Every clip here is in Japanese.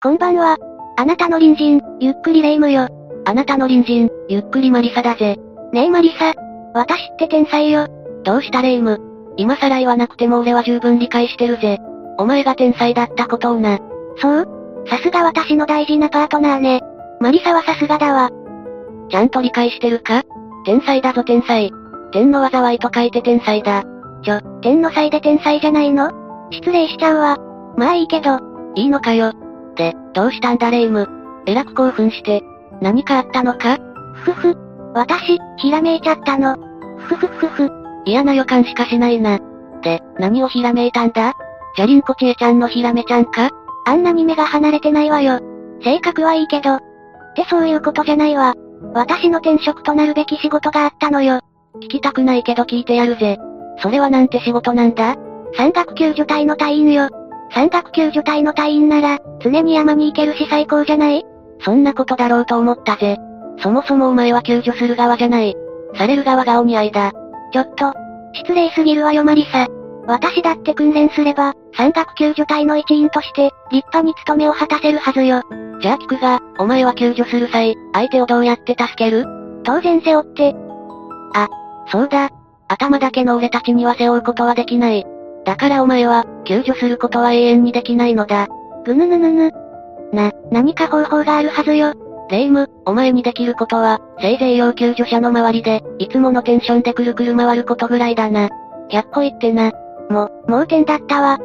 こんばんは。あなたの隣人、ゆっくりレ夢ムよ。あなたの隣人、ゆっくりマリサだぜ。ねえマリサ。私って天才よ。どうしたレ夢？ム今更言わなくても俺は十分理解してるぜ。お前が天才だったことをな。そう？さすが私の大事なパートナーね。マリサはさすがだわ。ちゃんと理解してるか？天才だぞ天才。天の災いと書いて天才だ。ちょ、天の才で天才じゃないの？失礼しちゃうわ。まあいいけど。いいのかよ。で、どうしたんだレイム？えらく興奮して。何かあったのか？ふふ。私、ひらめいちゃったの。ふふふふ。嫌な予感しかしないな。で、何をひらめいたんだ？じゃりんこちえちゃんのひらめちゃんか？あんなに目が離れてないわよ。性格はいいけど。ってそういうことじゃないわ。私の転職となるべき仕事があったのよ。聞きたくないけど聞いてやるぜ。それはなんて仕事なんだ？山岳救助隊の隊員よ。山岳救助隊の隊員なら、常に山に行けるし最高じゃない？そんなことだろうと思ったぜ。そもそもお前は救助する側じゃない。される側がお似合いだ。ちょっと、失礼すぎるわよマリサ。私だって訓練すれば、山岳救助隊の一員として、立派に務めを果たせるはずよ。じゃあ聞くが、お前は救助する際、相手をどうやって助ける？当然背負って。あ、そうだ。頭だけの俺たちには背負うことはできない。だからお前は、救助することは永遠にできないのだ。ぐぬぬぬぬ。な、何か方法があるはずよ。レイム、お前にできることは、せいぜい要救助者の周りで、いつものテンションでくるくる回ることぐらいだな。100歩言ってな。も、盲点だったわ。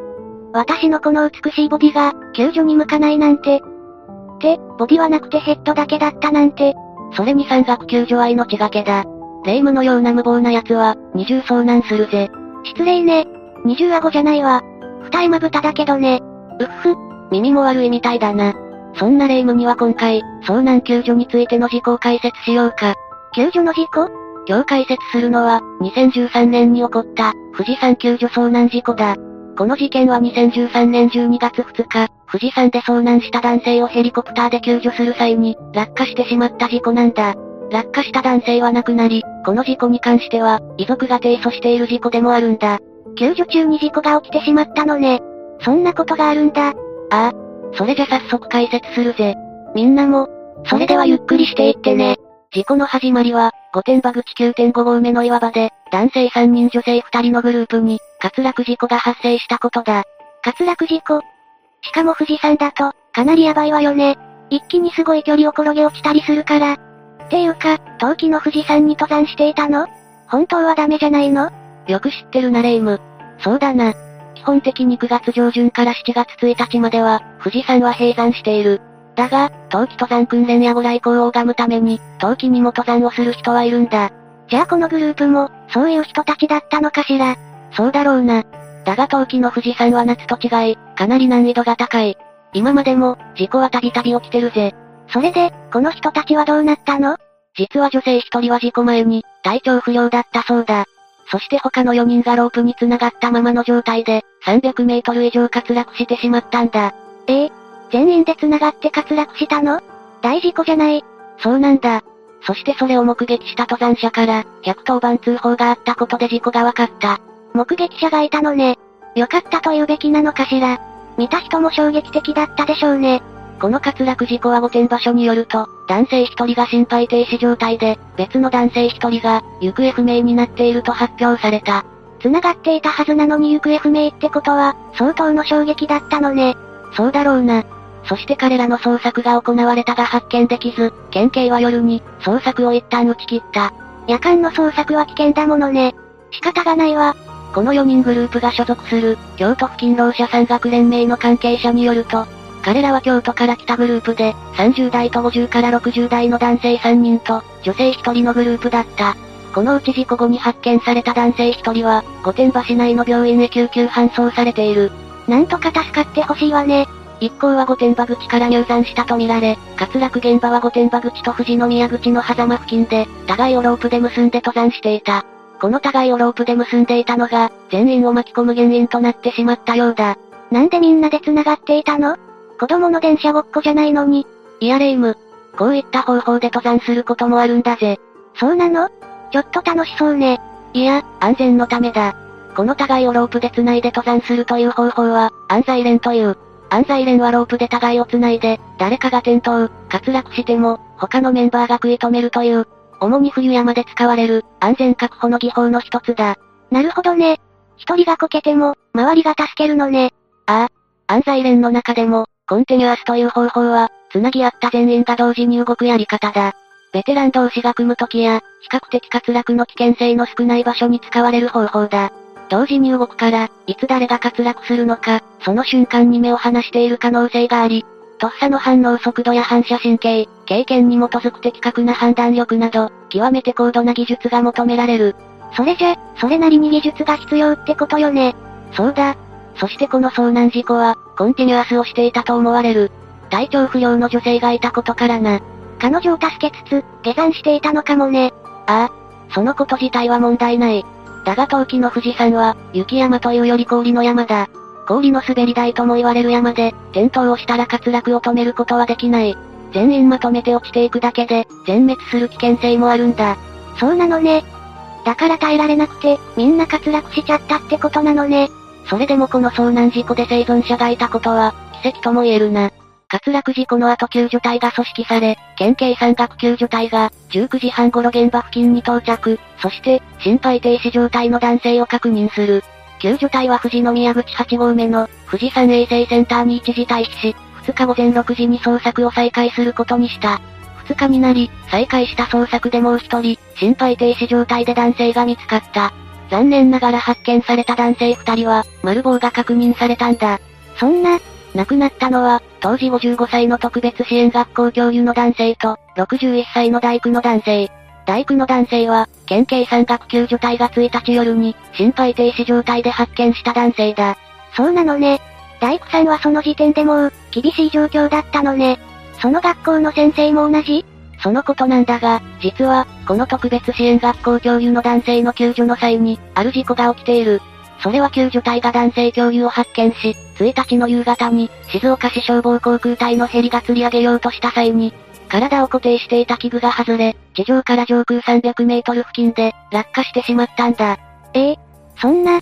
私のこの美しいボディが、救助に向かないなんて。って、ボディはなくてヘッドだけだったなんて。それに山岳救助は命がけだ。レイムのような無謀な奴は、二重遭難するぜ。失礼ね。二重顎じゃないわ。二重まぶただけどね。うっふ、耳も悪いみたいだな。そんなレイムには今回、遭難救助についての事故を解説しようか。救助の事故？今日解説するのは、2013年に起こった、富士山救助遭難事故だ。この事件は2013年12月2日、富士山で遭難した男性をヘリコプターで救助する際に、落下してしまった事故なんだ。落下した男性は亡くなり、この事故に関しては、遺族が提訴している事故でもあるんだ。救助中に事故が起きてしまったのね。そんなことがあるんだ。ああ。それじゃ早速解説するぜ。みんなも、それではゆっくりしていってね。事故の始まりは、御殿場口9.5合目の岩場で、男性3人女性2人のグループに、滑落事故が発生したことだ。滑落事故？しかも富士山だと、かなりヤバいわよね。一気にすごい距離を転げ落ちたりするから。っていうか、冬季の富士山に登山していたの？本当はダメじゃないの？よく知ってるなレイム。そうだな。基本的に9月上旬から7月1日までは、富士山は閉山している。だが、冬季登山訓練やご来光を拝むために、冬季にも登山をする人はいるんだ。じゃあこのグループも、そういう人たちだったのかしら？そうだろうな。だが冬季の富士山は夏と違い、かなり難易度が高い。今までも、事故はたびたび起きてるぜ。それで、この人たちはどうなったの？実は女性一人は事故前に、体調不良だったそうだ。そして他の4人がロープに繋がったままの状態で、300メートル以上滑落してしまったんだ。ええ全員で繋がって滑落したの？大事故じゃない。そうなんだ。そしてそれを目撃した登山者から、110番通報があったことで事故が分かった。目撃者がいたのね。よかったと言うべきなのかしら。見た人も衝撃的だったでしょうね。この滑落事故は御殿場所によると、男性一人が心肺停止状態で、別の男性一人が、行方不明になっていると発表された。繋がっていたはずなのに行方不明ってことは、相当の衝撃だったのね。そうだろうな。そして彼らの捜索が行われたが発見できず、県警は夜に、捜索を一旦打ち切った。夜間の捜索は危険だものね。仕方がないわ。この4人グループが所属する、京都付近労者山岳連盟の関係者によると、彼らは京都から来たグループで、30代と50から60代の男性3人と、女性1人のグループだった。このうち事故後に発見された男性1人は、御殿場市内の病院へ救急搬送されている。なんとか助かってほしいわね。一行は御殿場口から入山したとみられ、滑落現場は御殿場口と富士宮口の狭間付近で、互いをロープで結んで登山していた。この互いをロープで結んでいたのが、全員を巻き込む原因となってしまったようだ。なんでみんなで繋がっていたの？子供の電車ごっこじゃないのに。いやレイム。こういった方法で登山することもあるんだぜ。そうなの？ちょっと楽しそうね。いや、安全のためだ。この互いをロープで繋いで登山するという方法は、安在連という。安西連はロープで互いを繋いで、誰かが転倒、滑落しても、他のメンバーが食い止めるという、主に冬山で使われる、安全確保の技法の一つだ。なるほどね。一人がこけても、周りが助けるのね。ああ。安西連の中でも、コンティニュアスという方法は、繋ぎ合った全員が同時に動くやり方だ。ベテラン同士が組む時や、比較的滑落の危険性の少ない場所に使われる方法だ。同時に動くから、いつ誰が滑落するのか、その瞬間に目を離している可能性があり、とっさの反応速度や反射神経、経験に基づく的確な判断力など、極めて高度な技術が求められる。それじゃ、それなりに技術が必要ってことよね。そうだ。そしてこの遭難事故は、コンティニュアスをしていたと思われる。体調不良の女性がいたことからな。彼女を助けつつ、下山していたのかもね。ああ。そのこと自体は問題ない。だが冬季の富士山は、雪山というより氷の山だ。氷の滑り台とも言われる山で、転倒をしたら滑落を止めることはできない。全員まとめて落ちていくだけで、全滅する危険性もあるんだ。そうなのね。だから耐えられなくて、みんな滑落しちゃったってことなのね。それでもこの遭難事故で生存者がいたことは、奇跡とも言えるな。滑落事故の後救助隊が組織され、県警山岳救助隊が、19時半頃現場付近に到着、そして、心肺停止状態の男性を確認する。救助隊は富士宮口8合目の、富士山衛生センターに一時退避し、2日午前6時に捜索を再開することにした。2日になり、再開した捜索でもう一人、心肺停止状態で男性が見つかった。残念ながら発見された男性2人は、丸棒が確認されたんだ。そんな、亡くなったのは、当時55歳の特別支援学校教諭の男性と、61歳の大工の男性。大工の男性は、県警山岳救助隊が1日夜に、心肺停止状態で発見した男性だ。そうなのね。大工さんはその時点でもう、厳しい状況だったのね。その学校の先生も同じ？そのことなんだが、実は、この特別支援学校教諭の男性の救助の際に、ある事故が起きている。それは救助隊が男性教諭を発見し、1日の夕方に、静岡市消防航空隊のヘリが釣り上げようとした際に、体を固定していた器具が外れ、地上から上空300メートル付近で、落下してしまったんだ。ええ？そんな、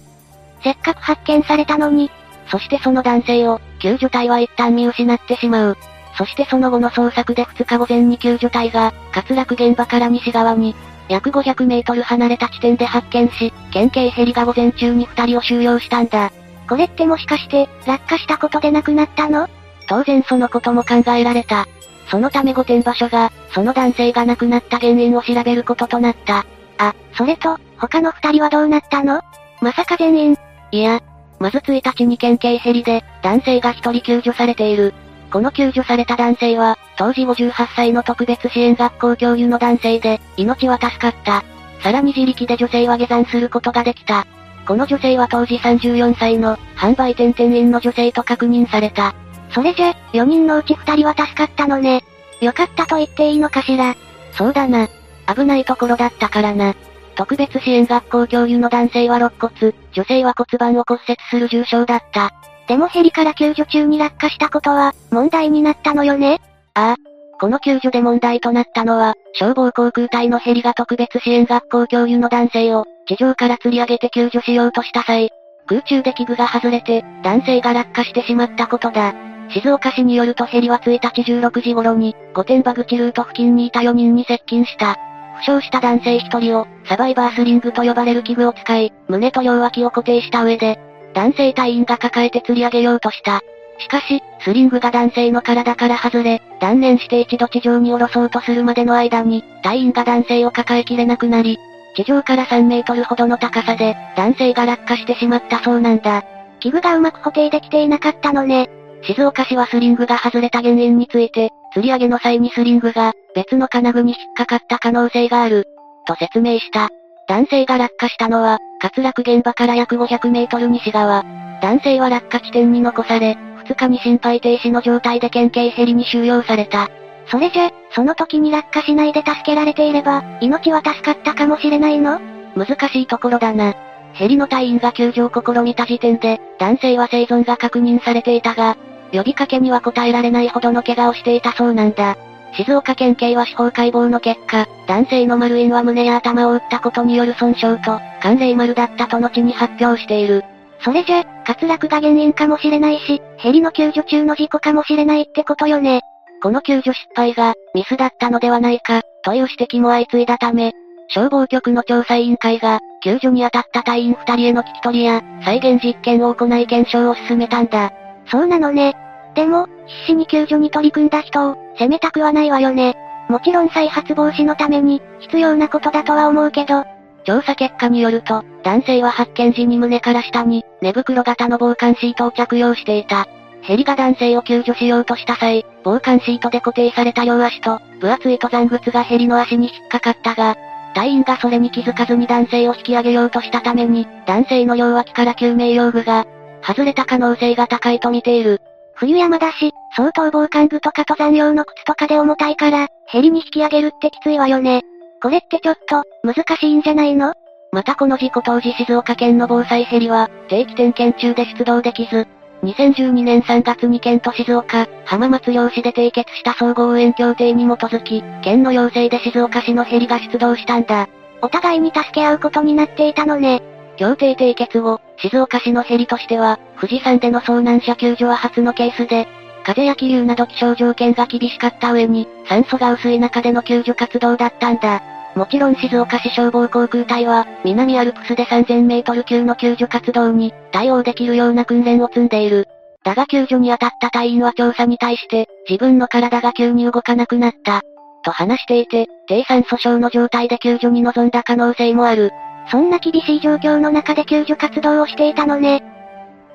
せっかく発見されたのに、そしてその男性を、救助隊は一旦見失ってしまう。そしてその後の捜索で2日午前に救助隊が、滑落現場から西側に、約500メートル離れた地点で発見し、県警ヘリが午前中に二人を収容したんだ。これってもしかして、落下したことで亡くなったの？当然そのことも考えられた。そのため御殿場所が、その男性が亡くなった原因を調べることとなった。あ、それと、他の二人はどうなったの？まさか全員？いや、まず1日に県警ヘリで、男性が一人救助されている。この救助された男性は、当時58歳の特別支援学校教諭の男性で、命は助かった。さらに自力で女性は下山することができた。この女性は当時34歳の、販売店店員の女性と確認された。それじゃ、4人のうち2人は助かったのね。よかったと言っていいのかしら。そうだな。危ないところだったからな。特別支援学校教諭の男性は肋骨、女性は骨盤を骨折する重傷だった。でもヘリから救助中に落下したことは、問題になったのよね？ああ。この救助で問題となったのは、消防航空隊のヘリが特別支援学校教諭の男性を、地上から釣り上げて救助しようとした際、空中で器具が外れて、男性が落下してしまったことだ。静岡市によるとヘリは1日16時頃に、御殿場口ルート付近にいた4人に接近した。負傷した男性1人を、サバイバースリングと呼ばれる器具を使い、胸と両脇を固定した上で、男性隊員が抱えて釣り上げようとした。しかし、スリングが男性の体から外れ、断念して一度地上に下ろそうとするまでの間に、隊員が男性を抱えきれなくなり、地上から3メートルほどの高さで、男性が落下してしまったそうなんだ。器具がうまく固定できていなかったのね。静岡市はスリングが外れた原因について、釣り上げの際にスリングが、別の金具に引っかかった可能性がある、と説明した。男性が落下したのは、滑落現場から約500メートル西側。男性は落下地点に残され、2日に心肺停止の状態で県警ヘリに収容された。それじゃ、その時に落下しないで助けられていれば、命は助かったかもしれないの？難しいところだな。ヘリの隊員が救助を試みた時点で、男性は生存が確認されていたが、呼びかけには応えられないほどの怪我をしていたそうなんだ。静岡県警は司法解剖の結果、男性の丸印は胸や頭を打ったことによる損傷と、寒冷丸だったと後に発表している。それじゃ、滑落が原因かもしれないし、ヘリの救助中の事故かもしれないってことよね。この救助失敗が、ミスだったのではないか、という指摘も相次いだため、消防局の調査委員会が、救助に当たった隊員二人への聞き取りや、再現実験を行い検証を進めたんだ。そうなのね。でも、必死に救助に取り組んだ人を、責めたくはないわよね。もちろん再発防止のために、必要なことだとは思うけど、調査結果によると、男性は発見時に胸から下に、寝袋型の防寒シートを着用していた。ヘリが男性を救助しようとした際、防寒シートで固定された両足と、分厚い登山靴がヘリの足に引っかかったが、隊員がそれに気づかずに男性を引き上げようとしたために、男性の両脇から救命用具が、外れた可能性が高いと見ている。冬山だし、相当防寒具とか登山用の靴とかで重たいから、ヘリに引き上げるってきついわよね。これってちょっと、難しいんじゃないの？またこの事故当時静岡県の防災ヘリは、定期点検中で出動できず、2012年3月に県と静岡、浜松漁市で締結した総合応援協定に基づき、県の要請で静岡市のヘリが出動したんだ。お互いに助け合うことになっていたのね。協定締結後、静岡市のヘリとしては、富士山での遭難者救助は初のケースで、風や気流など気象条件が厳しかった上に、酸素が薄い中での救助活動だったんだ。もちろん静岡市消防航空隊は、南アルプスで3000メートル級の救助活動に、対応できるような訓練を積んでいる。だが救助に当たった隊員は調査に対して、自分の体が急に動かなくなった。と話していて、低酸素症の状態で救助に臨んだ可能性もある。そんな厳しい状況の中で救助活動をしていたのね。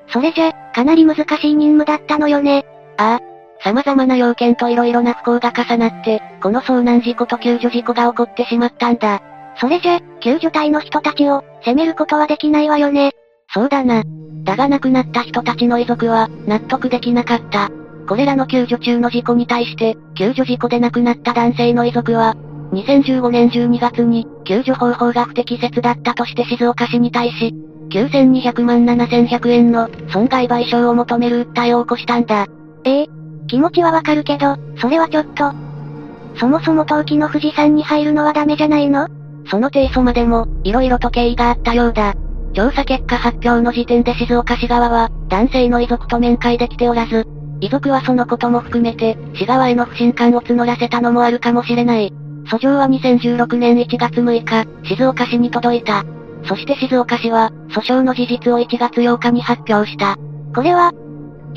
それじゃ、かなり難しい任務だったのよね。ああ。様々な要件と色々な不幸が重なって、この遭難事故と救助事故が起こってしまったんだ。それじゃ、救助隊の人たちを、責めることはできないわよね。そうだな。だが亡くなった人たちの遺族は、納得できなかった。これらの救助中の事故に対して、救助事故で亡くなった男性の遺族は、2015年12月に、救助方法が不適切だったとして静岡市に対し、9200万7100円の損害賠償を求める訴えを起こしたんだ。ええ気持ちはわかるけど、それはちょっと。そもそも冬季の富士山に入るのはダメじゃないの？その提訴までも、色々と経緯があったようだ。調査結果発表の時点で静岡市側は、男性の遺族と面会できておらず、遺族はそのことも含めて、市側への不信感を募らせたのもあるかもしれない。訴状は2016年1月6日、静岡市に届いた。そして静岡市は、訴訟の事実を1月8日に発表した。これは、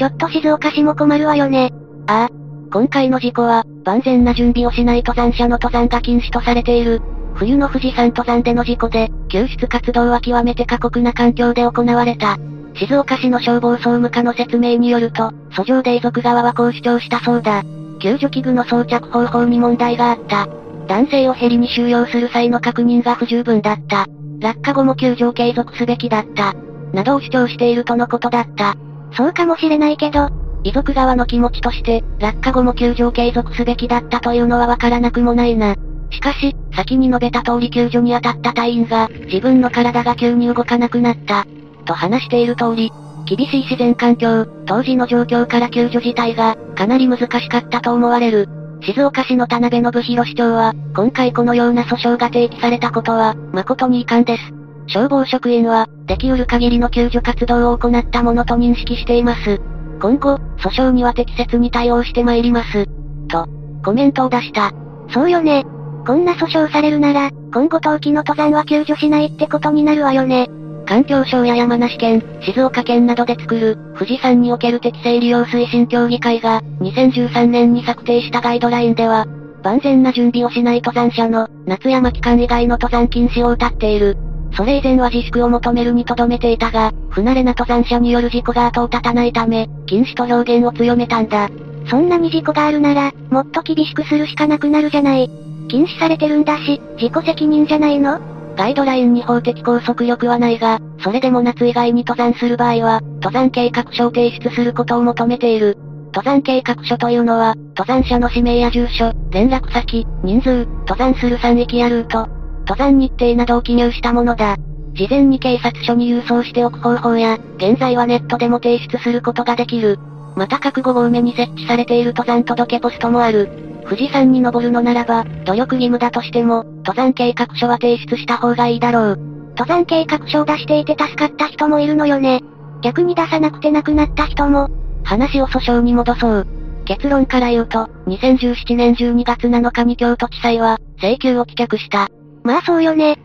ちょっと静岡市も困るわよね。ああ。今回の事故は、万全な準備をしない登山者の登山が禁止とされている。冬の富士山登山での事故で、救出活動は極めて過酷な環境で行われた。静岡市の消防総務課の説明によると、訴状で遺族側はこう主張したそうだ。救助器具の装着方法に問題があった。男性をヘリに収容する際の確認が不十分だった。落下後も救助を継続すべきだった。などを主張しているとのことだった。そうかもしれないけど、遺族側の気持ちとして、落下後も救助を継続すべきだったというのはわからなくもないな。しかし、先に述べた通り救助に当たった隊員が、自分の体が急に動かなくなった。と話している通り、厳しい自然環境、当時の状況から救助自体が、かなり難しかったと思われる。静岡市の田辺信弘市長は、今回このような訴訟が提起されたことは、誠に遺憾です。消防職員は、できうる限りの救助活動を行ったものと認識しています。今後、訴訟には適切に対応してまいります。と、コメントを出した。そうよね。こんな訴訟されるなら、今後冬季の登山は救助しないってことになるわよね。環境省や山梨県、静岡県などで作る、富士山における適正利用推進協議会が、2013年に策定したガイドラインでは、万全な準備をしない登山者の、夏山期間以外の登山禁止を謳っている。それ以前は自粛を求めるに留めていたが、不慣れな登山者による事故が後を絶たないため、禁止と表現を強めたんだ。そんなに事故があるなら、もっと厳しくするしかなくなるじゃない。禁止されてるんだし、自己責任じゃないの？ガイドラインに法的拘束力はないが、それでも夏以外に登山する場合は、登山計画書を提出することを求めている。登山計画書というのは、登山者の氏名や住所、連絡先、人数、登山する山域やルート、登山日程などを記入したものだ。事前に警察署に郵送しておく方法や、現在はネットでも提出することができる。また各5合目に設置されている登山届ポストもある。富士山に登るのならば、努力義務だとしても、登山計画書は提出した方がいいだろう。登山計画書を出していて助かった人もいるのよね。逆に出さなくて亡くなった人も。話を訴訟に戻そう。結論から言うと、2017年12月7日に京都地裁は、請求を棄却した。まあそうよね。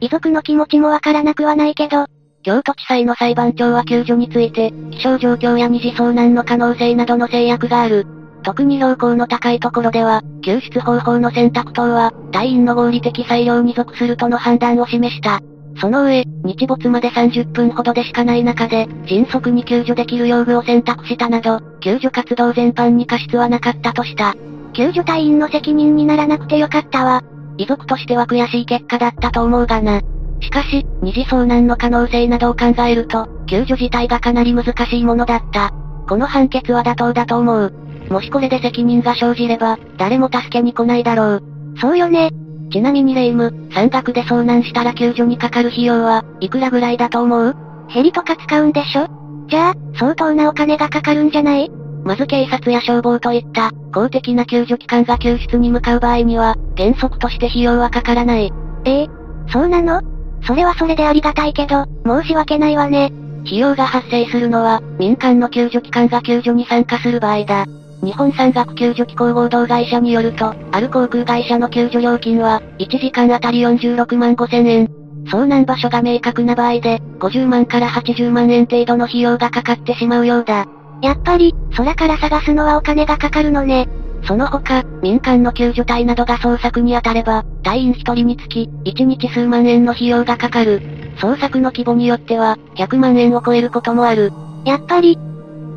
遺族の気持ちもわからなくはないけど、京都地裁の裁判長は救助について、気象状況や二次遭難の可能性などの制約がある。特に標高の高いところでは、救出方法の選択等は、隊員の合理的裁量に属するとの判断を示した。その上、日没まで30分ほどでしかない中で、迅速に救助できる用具を選択したなど、救助活動全般に過失はなかったとした。救助隊員の責任にならなくてよかったわ。遺族としては悔しい結果だったと思うがな。しかし、二次遭難の可能性などを考えると、救助自体がかなり難しいものだった。この判決は妥当だと思う。もしこれで責任が生じれば、誰も助けに来ないだろう。そうよね。ちなみにレイム、山岳で遭難したら救助にかかる費用は、いくらぐらいだと思う？ヘリとか使うんでしょ？じゃあ、相当なお金がかかるんじゃない？まず警察や消防といった、公的な救助機関が救出に向かう場合には、原則として費用はかからない。ええそうなの？それはそれでありがたいけど、申し訳ないわね。費用が発生するのは、民間の救助機関が救助に参加する場合だ。日本山岳救助機構合同会社によると、ある航空会社の救助料金は、1時間あたり46万5千円。遭難場所が明確な場合で、50万から80万円程度の費用がかかってしまうようだ。やっぱり、空から探すのはお金がかかるのね。その他、民間の救助隊などが捜索に当たれば、隊員1人につき、1日数万円の費用がかかる。捜索の規模によっては、100万円を超えることもある。やっぱり、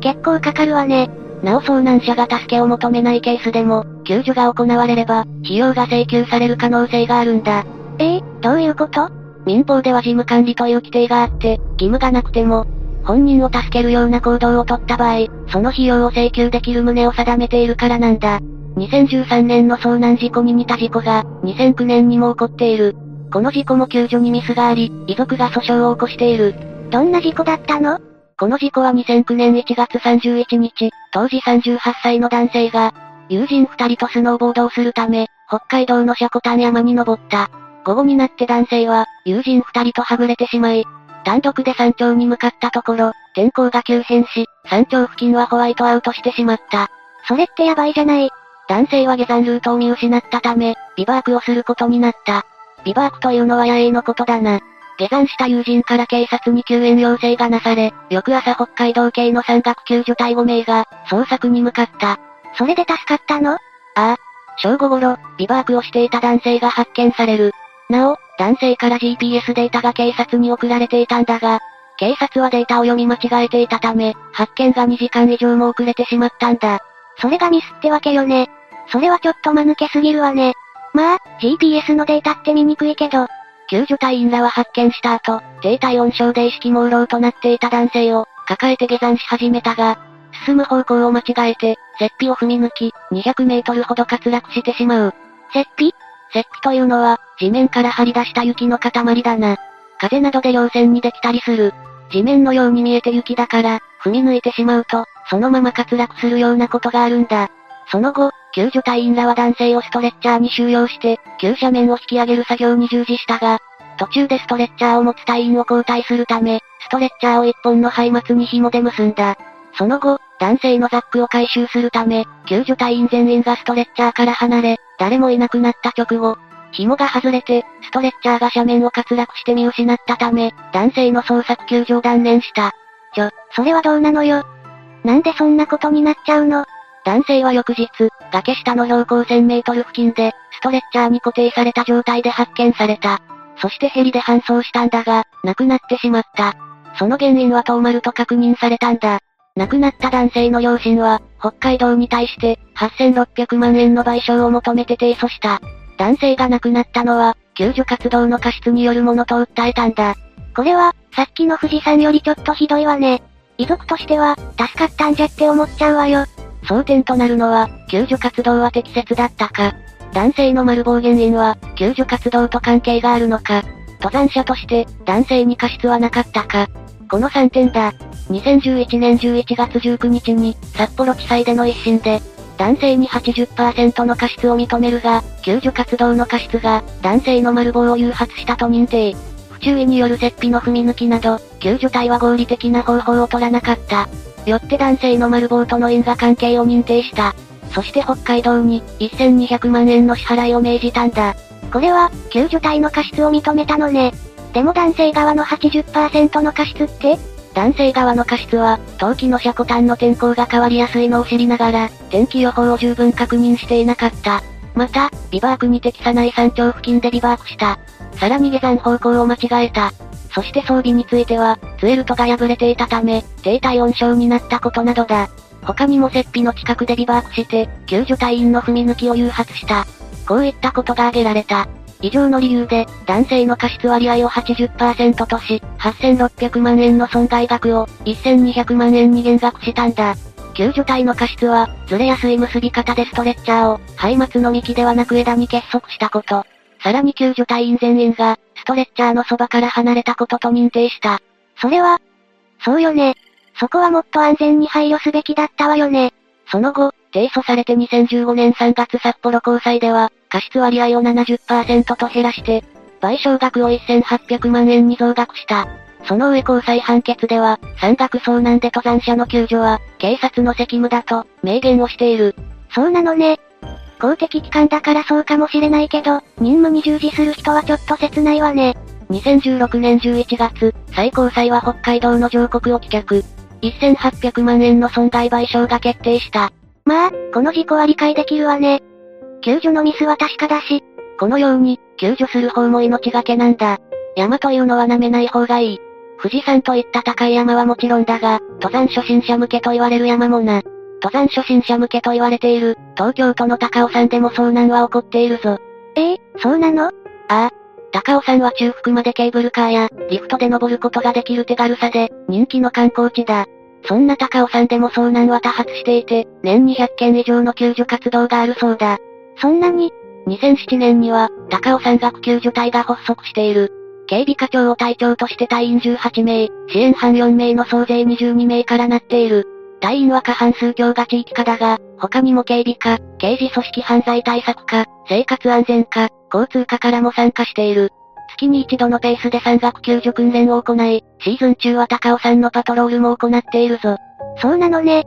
結構かかるわね。なお遭難者が助けを求めないケースでも、救助が行われれば、費用が請求される可能性があるんだ。ええどういうこと？民法では事務管理という規定があって、義務がなくても、本人を助けるような行動をとった場合、その費用を請求できる旨を定めているからなんだ。2013年の遭難事故に似た事故が、2009年にも起こっている。この事故も救助にミスがあり、遺族が訴訟を起こしている。どんな事故だったの？この事故は2009年1月31日、当時38歳の男性が、友人二人とスノーボードをするため、北海道のシャコタン山に登った。午後になって男性は、友人二人とはぐれてしまい、単独で山頂に向かったところ、天候が急変し、山頂付近はホワイトアウトしてしまった。それってやばいじゃない。男性は下山ルートを見失ったため、ビバークをすることになった。ビバークというのは野営のことだな。下山した友人から警察に救援要請がなされ、翌朝北海道警の山岳救助隊5名が、捜索に向かった。それで助かったの？ああ。正午頃、ビバークをしていた男性が発見される。なお、男性から GPS データが警察に送られていたんだが、警察はデータを読み間違えていたため、発見が2時間以上も遅れてしまったんだ。それがミスってわけよね。それはちょっと間抜けすぎるわね。まあ、GPS のデータって見にくいけど、救助隊員らは発見した後、低体温症で意識朦朧となっていた男性を、抱えて下山し始めたが、進む方向を間違えて、雪庇を踏み抜き、200メートルほど滑落してしまう。雪庇？雪庇というのは、地面から張り出した雪の塊だな。風などで稜線にできたりする。地面のように見えて雪だから、踏み抜いてしまうと、そのまま滑落するようなことがあるんだ。その後、救助隊員らは男性をストレッチャーに収容して、急斜面を引き上げる作業に従事したが、途中でストレッチャーを持つ隊員を交代するため、ストレッチャーを一本の灰末に紐で結んだ。その後、男性のザックを回収するため、救助隊員全員がストレッチャーから離れ、誰もいなくなった直後、紐が外れて、ストレッチャーが斜面を滑落して見失ったため、男性の捜索救助を断念した。ちょ、それはどうなのよ？なんでそんなことになっちゃうの？男性は翌日、崖下の標高1000メートル付近で、ストレッチャーに固定された状態で発見された。そしてヘリで搬送したんだが、亡くなってしまった。その原因はトーマルと確認されたんだ。亡くなった男性の両親は、北海道に対して、8600万円の賠償を求めて提訴した。男性が亡くなったのは、救助活動の過失によるものと訴えたんだ。これは、さっきの富士山よりちょっとひどいわね。遺族としては、助かったんじゃって思っちゃうわよ。争点となるのは、救助活動は適切だったか。男性の丸棒原因は、救助活動と関係があるのか。登山者として、男性に過失はなかったか。この3点だ。2011年11月19日に、札幌地裁での一審で、男性に80%の過失を認めるが、救助活動の過失が、男性の丸棒を誘発したと認定。不注意による雪庇の踏み抜きなど、救助隊は合理的な方法を取らなかった。よって男性の丸棒との因果関係を認定した。そして北海道に、1200万円の支払いを命じたんだ。これは、救助隊の過失を認めたのね。でも男性側の80%の過失って？男性側の過失は、冬季の車庫端の天候が変わりやすいのを知りながら、天気予報を十分確認していなかった。また、ビバークに適さない山頂付近でビバークした。さらに下山方向を間違えた。そして装備については、ツエルトが破れていたため、低体温症になったことなどだ。他にも雪庇の近くでビバークして、救助隊員の踏み抜きを誘発した。こういったことが挙げられた。以上の理由で、男性の過失割合を80%とし、8600万円の損害額を、1200万円に減額したんだ。救助隊の過失は、ずれやすい結び方でストレッチャーを、松明の幹ではなく枝に結束したこと。さらに救助隊員全員が、ストレッチャーのそばから離れたことと認定した。それは、そうよね。そこはもっと安全に配慮すべきだったわよね。その後、提訴されて2015年3月札幌高裁では、過失割合を70%と減らして、賠償額を1800万円に増額した。その上高裁判決では、山岳遭難で登山者の救助は、警察の責務だと、明言をしている。そうなのね。公的機関だからそうかもしれないけど、任務に従事する人はちょっと切ないわね。2016年11月、最高裁は北海道の上告を棄却。1800万円の損害賠償が決定した。まあ、この事故は理解できるわね。救助のミスは確かだし。このように、救助する方も命がけなんだ。山というのは舐めない方がいい。富士山といった高い山はもちろんだが、登山初心者向けと言われる山もな。登山初心者向けと言われている、東京都の高尾山でも遭難は起こっているぞ。ええー、そうなの？ああ。高尾山は中腹までケーブルカーや、リフトで登ることができる手軽さで、人気の観光地だ。そんな高尾山でも遭難は多発していて、年200件以上の救助活動があるそうだ。そんなに ?2007 年には、高尾山岳救助隊が発足している。警備課長を隊長として隊員18名、支援班4名の総勢22名からなっている。隊員は過半数強が地域課だが、他にも警備課、刑事組織犯罪対策課、生活安全課、交通課からも参加している。月に一度のペースで山岳救助訓練を行い、シーズン中は高尾山のパトロールも行っているぞ。そうなのね。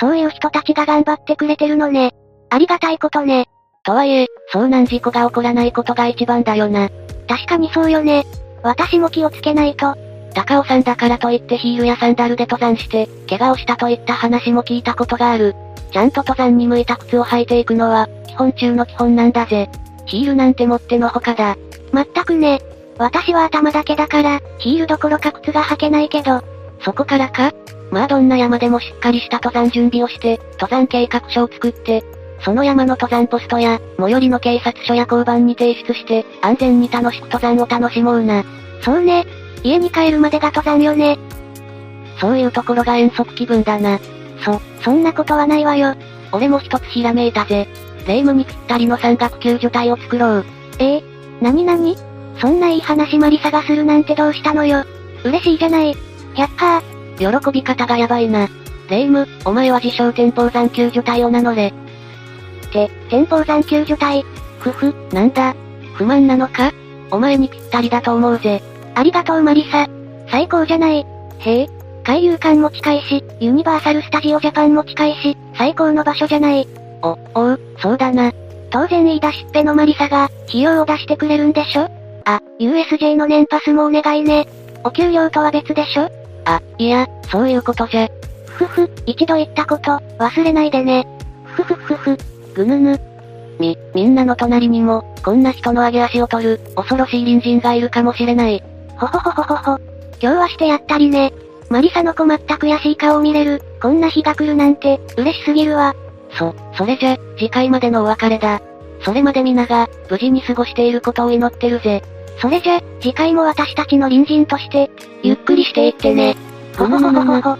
そういう人たちが頑張ってくれてるのね。ありがたいことね。とはいえ、遭難事故が起こらないことが一番だよな。確かにそうよね。私も気をつけないと。高尾山だからといってヒールやサンダルで登山して、怪我をしたといった話も聞いたことがある。ちゃんと登山に向いた靴を履いていくのは、基本中の基本なんだぜ。ヒールなんてもってのほかだ。まったくね。私は頭だけだから、ヒールどころか靴が履けないけど。そこからかまあどんな山でもしっかりした登山準備をして、登山計画書を作って、その山の登山ポストや、最寄りの警察署や交番に提出して、安全に楽しく登山を楽しもうな。そうね。家に帰るまでが登山よね。そういうところが遠足気分だな。そ、そんなことはないわよ。俺も一つひらめいたぜ。霊夢にぴったりの山岳救助隊を作ろう。ええ、なになにそんないい話マリサがするなんてどうしたのよ。嬉しいじゃない。やっはー。喜び方がやばいな。霊夢、お前は自称天保山救助隊を名乗れ。て、天保山救助隊。ふふ、なんだ不満なのか？お前にぴったりだと思うぜ。ありがとうマリサ。最高じゃない。へえ。海遊館も近いし、ユニバーサルスタジオジャパンも近いし、最高の場所じゃない。お、おう、そうだな。当然言い出しっぺのマリサが、費用を出してくれるんでしょ？あ、USJ の年パスもお願いね。お給料とは別でしょ？あ、いや、そういうことじゃ。ふふ、一度言ったこと、忘れないでね。ふふふふ。ぐぬぬ。み、みんなの隣にも、こんな人の上げ足を取る、恐ろしい隣人がいるかもしれない。ほほほほほほ。今日はしてやったりね。マリサの困った悔しい顔を見れる、こんな日が来るなんて、嬉しすぎるわ。そ、それじゃ、次回までのお別れだ。それまで皆が、無事に過ごしていることを祈ってるぜ。それじゃ、次回も私たちの隣人として、ゆっくりしていってね。ほほほほほほ。